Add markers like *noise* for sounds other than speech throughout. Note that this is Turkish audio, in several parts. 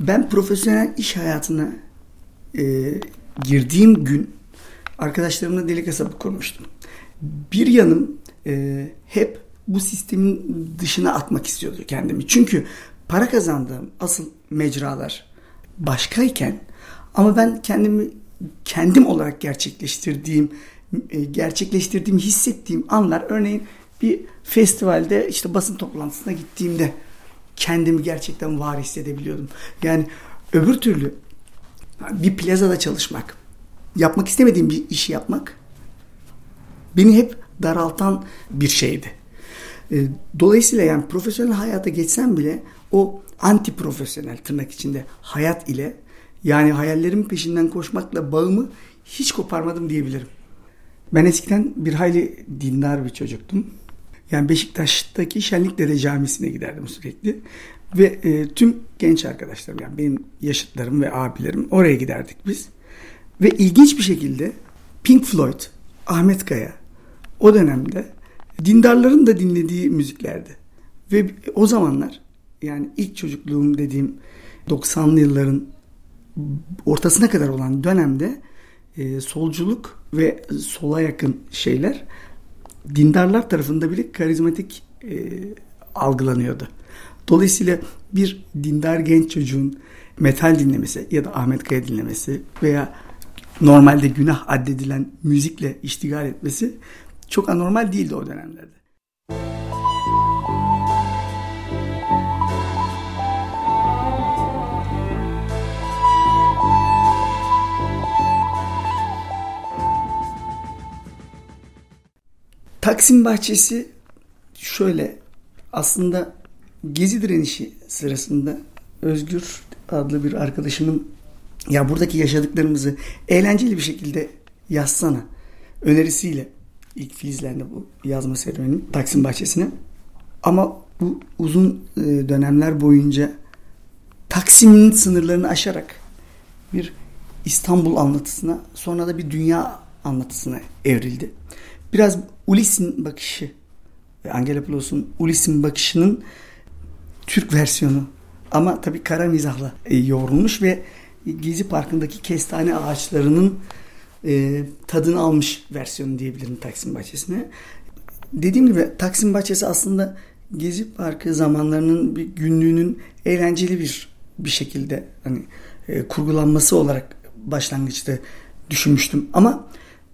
Ben profesyonel iş hayatına e, girdiğim gün arkadaşlarımla delik hesabı kurmuştum. Bir yanım e, hep bu sistemin dışına atmak istiyordu kendimi. Çünkü para kazandığım asıl mecralar başkayken ama ben kendimi kendim olarak gerçekleştirdiğim e, gerçekleştirdiğim hissettiğim anlar örneğin bir festivalde işte basın toplantısına gittiğimde kendimi gerçekten var hissedebiliyordum. Yani öbür türlü bir plazada çalışmak, yapmak istemediğim bir işi yapmak beni hep daraltan bir şeydi. E, dolayısıyla yani profesyonel hayata geçsem bile o anti profesyonel tırnak içinde hayat ile yani hayallerimin peşinden koşmakla bağımı hiç koparmadım diyebilirim. Ben eskiden bir hayli dindar bir çocuktum. Yani Beşiktaş'taki Şenlikdere Camisi'ne giderdim sürekli. Ve e, tüm genç arkadaşlarım yani benim yaşıtlarım ve abilerim oraya giderdik biz. Ve ilginç bir şekilde Pink Floyd, Ahmet Kaya o dönemde dindarların da dinlediği müziklerdi. Ve o zamanlar yani ilk çocukluğum dediğim 90'lı yılların ortasına kadar olan dönemde e, solculuk ve sola yakın şeyler dindarlar tarafında bile karizmatik e, algılanıyordu. Dolayısıyla bir dindar genç çocuğun metal dinlemesi ya da Ahmet Kaya dinlemesi veya normalde günah addedilen müzikle iştigal etmesi çok anormal değildi o dönemlerde. Taksim Bahçesi şöyle aslında gezi direnişi sırasında Özgür adlı bir arkadaşımın ya buradaki yaşadıklarımızı eğlenceli bir şekilde yazsana önerisiyle ilk filizlendi bu yazma serüvenin Taksim Bahçesi'ne. Ama bu uzun e, dönemler boyunca Taksim'in sınırlarını aşarak bir İstanbul anlatısına sonra da bir dünya anlatısına evrildi. Biraz Ulysses'in bakışı Angelopoulos'un Ulysses'in bakışının Türk versiyonu ama tabii kara mizahla e, yoğrulmuş ve Gezi Parkı'ndaki kestane ağaçlarının e, tadını almış versiyonu diyebilirim Taksim Bahçesi'ne. Dediğim gibi Taksim Bahçesi aslında Gezi Parkı zamanlarının bir günlüğünün eğlenceli bir bir şekilde hani e, kurgulanması olarak başlangıçta düşünmüştüm. Ama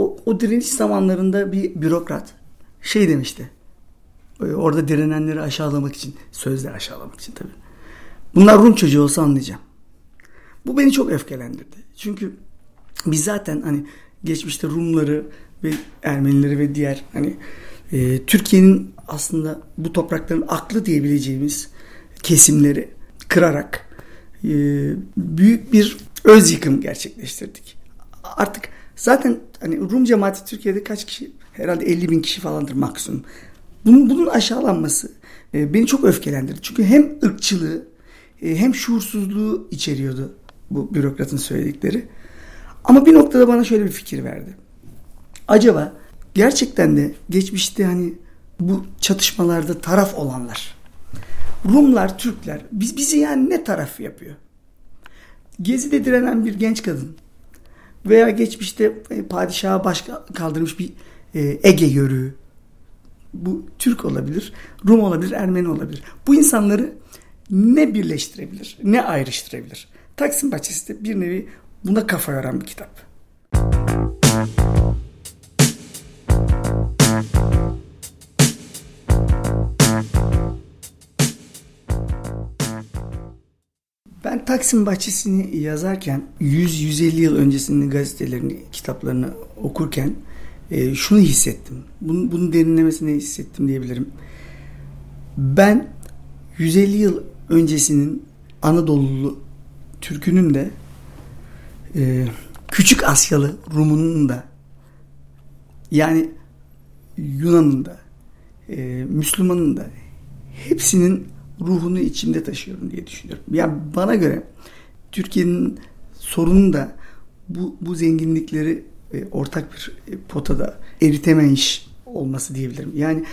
o, o direniş zamanlarında bir bürokrat şey demişti. E, orada direnenleri aşağılamak için, sözle aşağılamak için tabii. Bunlar Rum çocuğu olsa anlayacağım. Bu beni çok öfkelendirdi. Çünkü biz zaten hani geçmişte Rumları ve Ermenileri ve diğer hani e, Türkiye'nin aslında bu toprakların aklı diyebileceğimiz kesimleri kırarak e, büyük bir öz yıkım gerçekleştirdik. Artık zaten hani Rum cemaati Türkiye'de kaç kişi? Herhalde 50 bin kişi falandır maksimum. Bunun, bunun aşağılanması e, beni çok öfkelendirdi. Çünkü hem ırkçılığı e, hem şuursuzluğu içeriyordu bu bürokratın söyledikleri. Ama bir noktada bana şöyle bir fikir verdi. Acaba gerçekten de geçmişte hani bu çatışmalarda taraf olanlar Rumlar, Türkler biz bizi yani ne taraf yapıyor? Gezi'de direnen bir genç kadın veya geçmişte e, padişaha baş kaldırmış bir e, Ege yörüğü bu Türk olabilir, Rum olabilir, Ermeni olabilir. Bu insanları ne birleştirebilir, ne ayrıştırabilir? Taksim Bahçesi de bir nevi buna kafa yoran bir kitap. Taksim Bahçesi'ni yazarken 100-150 yıl öncesinin gazetelerini, kitaplarını okurken e, şunu hissettim. Bunu, bunun derinlemesine hissettim diyebilirim. Ben 150 yıl öncesinin Anadolu'lu Türk'ünün de e, Küçük Asyalı Rum'unun da yani Yunan'ın da e, Müslüman'ın da hepsinin ruhunu içimde taşıyorum diye düşünüyorum. Ya yani bana göre Türkiye'nin sorunu da bu, bu zenginlikleri e, ortak bir e, potada eritemeyiş olması diyebilirim. Yani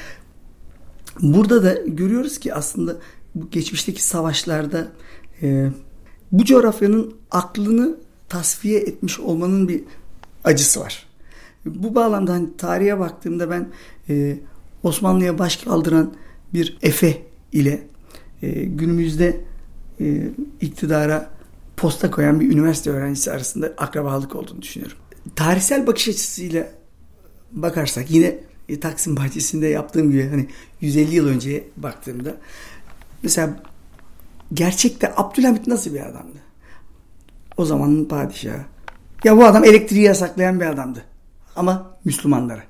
burada da görüyoruz ki aslında bu geçmişteki savaşlarda e, bu coğrafyanın aklını tasfiye etmiş olmanın bir acısı var. Bu bağlamda hani tarihe baktığımda ben e, Osmanlı'ya baş kaldıran bir Efe ile e, günümüzde e, iktidara posta koyan bir üniversite öğrencisi arasında akrabalık olduğunu düşünüyorum. Tarihsel bakış açısıyla bakarsak yine e, Taksim Bahçesi'nde yaptığım gibi hani 150 yıl önceye baktığımda mesela gerçekte Abdülhamit nasıl bir adamdı? O zamanın padişahı. Ya bu adam elektriği yasaklayan bir adamdı. Ama Müslümanlara.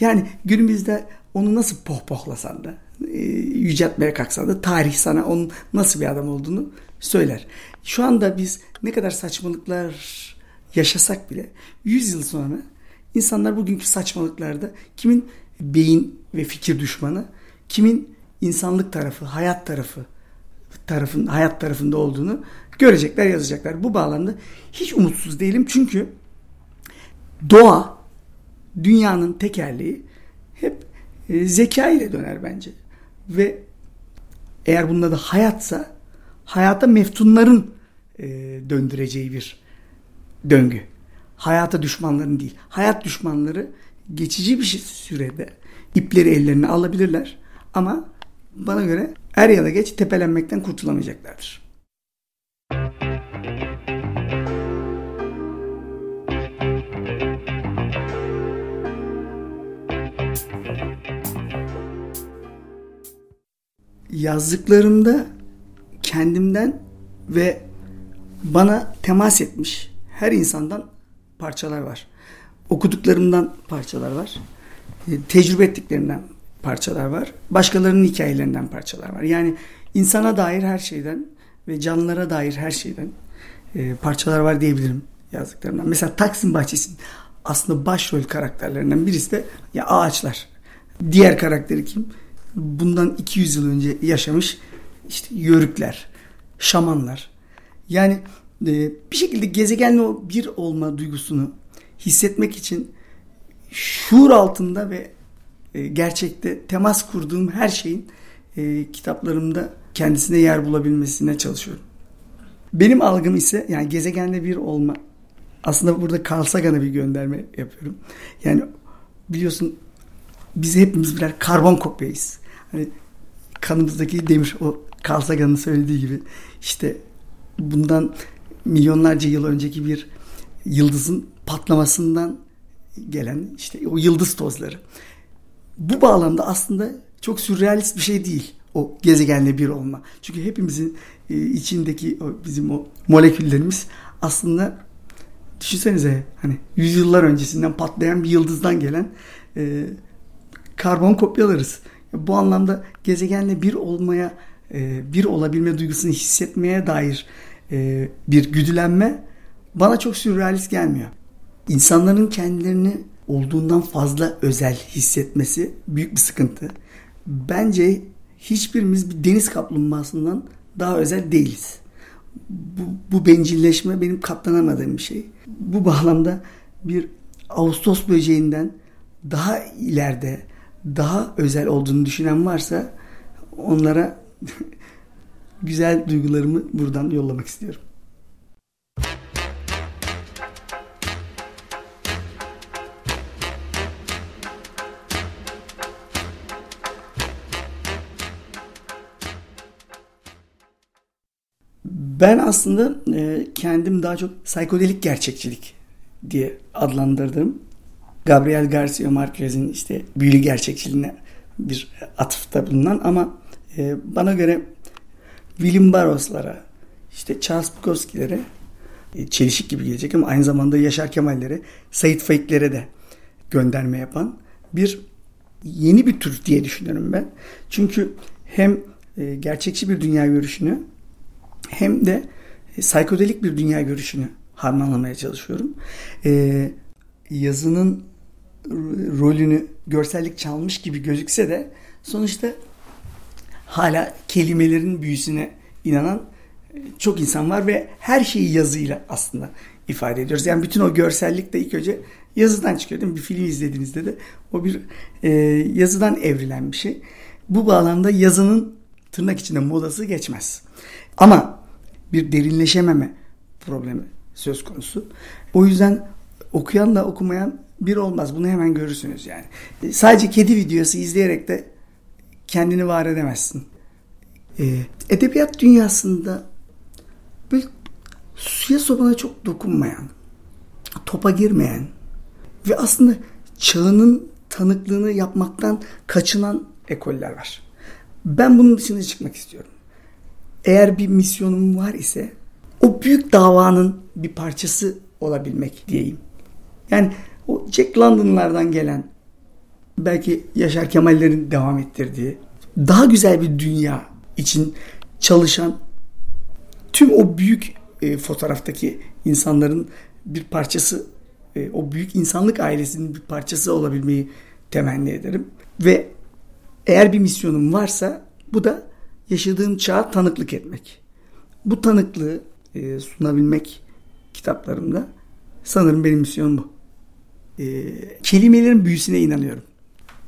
Yani günümüzde onu nasıl pohpohlasan da yüceltmeye kalksan da tarih sana onun nasıl bir adam olduğunu söyler. Şu anda biz ne kadar saçmalıklar yaşasak bile 100 yıl sonra insanlar bugünkü saçmalıklarda kimin beyin ve fikir düşmanı, kimin insanlık tarafı, hayat tarafı tarafın hayat tarafında olduğunu görecekler, yazacaklar. Bu bağlamda hiç umutsuz değilim çünkü doğa dünyanın tekerleği hep e, zeka ile döner bence. Ve eğer bunda da hayatsa hayata meftunların e, döndüreceği bir döngü. Hayata düşmanların değil. Hayat düşmanları geçici bir sürede ipleri ellerine alabilirler. Ama bana göre er ya da geç tepelenmekten kurtulamayacaklardır. Yazdıklarımda kendimden ve bana temas etmiş her insandan parçalar var. Okuduklarımdan parçalar var. E, tecrübe ettiklerimden parçalar var. Başkalarının hikayelerinden parçalar var. Yani insana dair her şeyden ve canlılara dair her şeyden e, parçalar var diyebilirim yazdıklarımdan. Mesela Taksim Bahçesi'nin aslında başrol karakterlerinden birisi de ya ağaçlar. Diğer karakteri kim? Bundan 200 yıl önce yaşamış işte yörükler, şamanlar. Yani e, bir şekilde gezegenle bir olma duygusunu hissetmek için şuur altında ve e, gerçekte temas kurduğum her şeyin e, kitaplarımda kendisine yer bulabilmesine çalışıyorum. Benim algım ise yani gezegenle bir olma. Aslında burada Carl Sagan'a bir gönderme yapıyorum. Yani biliyorsun biz hepimiz birer karbon kopyayız. Hani kanımızdaki demir o Carl Sagan'ın söylediği gibi işte bundan milyonlarca yıl önceki bir yıldızın patlamasından gelen işte o yıldız tozları. Bu bağlamda aslında çok sürrealist bir şey değil o gezegenle bir olma. Çünkü hepimizin e, içindeki o bizim o moleküllerimiz aslında düşünsenize hani yüzyıllar öncesinden patlayan bir yıldızdan gelen e, karbon kopyalarız. Bu anlamda gezegenle bir olmaya, e, bir olabilme duygusunu hissetmeye dair e, bir güdülenme bana çok sürrealist gelmiyor. İnsanların kendilerini olduğundan fazla özel hissetmesi büyük bir sıkıntı. Bence hiçbirimiz bir deniz kaplumbağasından daha özel değiliz. Bu, bu bencilleşme benim katlanamadığım bir şey. Bu bağlamda bir Ağustos böceğinden daha ileride, daha özel olduğunu düşünen varsa onlara *laughs* güzel duygularımı buradan yollamak istiyorum. Ben aslında e, kendim daha çok psikodelik gerçekçilik diye adlandırdım. Gabriel Garcia Marquez'in işte büyülü gerçekçiliğine bir atıfta bulunan ama e, bana göre William Burroughs'lara işte Charles Bukowski'lere e, çelişik gibi gelecek ama aynı zamanda Yaşar Kemal'lere, Said Faik'lere de gönderme yapan bir yeni bir tür diye düşünüyorum ben. Çünkü hem e, gerçekçi bir dünya görüşünü hem de e, psikodelik bir dünya görüşünü harmanlamaya çalışıyorum. E, yazının rolünü görsellik çalmış gibi gözükse de sonuçta hala kelimelerin büyüsüne inanan e, çok insan var ve her şeyi yazıyla aslında ifade ediyoruz. Yani bütün o görsellik de ilk önce yazıdan çıkıyor değil mi? Bir film izlediğinizde de o bir e, yazıdan evrilen bir şey. Bu bağlamda yazının tırnak içinde modası geçmez. Ama bir derinleşememe problemi söz konusu. O yüzden okuyanla okumayan bir olmaz. Bunu hemen görürsünüz yani. E, sadece kedi videosu izleyerek de kendini var edemezsin. E, edebiyat dünyasında böyle suya sobana çok dokunmayan, topa girmeyen ve aslında çağının tanıklığını yapmaktan kaçınan ekoller var. Ben bunun dışına çıkmak istiyorum. Eğer bir misyonum var ise o büyük davanın bir parçası olabilmek diyeyim. Yani o Jack London'lardan gelen belki Yaşar Kemal'lerin devam ettirdiği daha güzel bir dünya için çalışan tüm o büyük e, fotoğraftaki insanların bir parçası e, o büyük insanlık ailesinin bir parçası olabilmeyi temenni ederim. Ve eğer bir misyonum varsa bu da yaşadığım çağa tanıklık etmek. Bu tanıklığı e, sunabilmek kitaplarımda sanırım benim misyonum bu. E, kelimelerin büyüsüne inanıyorum.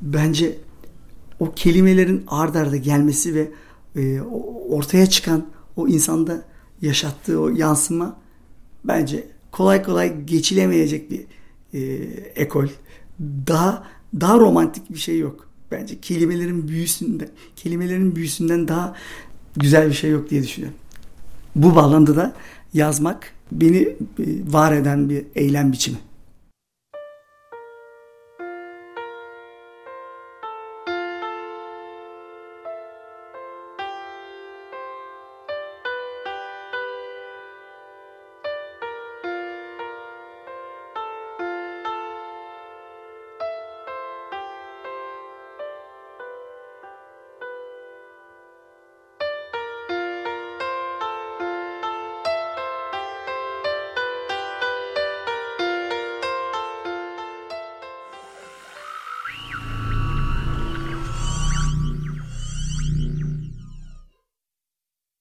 Bence o kelimelerin ard arda gelmesi ve e, ortaya çıkan o insanda yaşattığı o yansıma bence kolay kolay geçilemeyecek bir e, ekol. Daha daha romantik bir şey yok. Bence kelimelerin büyüsünde, kelimelerin büyüsünden daha güzel bir şey yok diye düşünüyorum. Bu bağlamda da yazmak beni e, var eden bir eylem biçimi.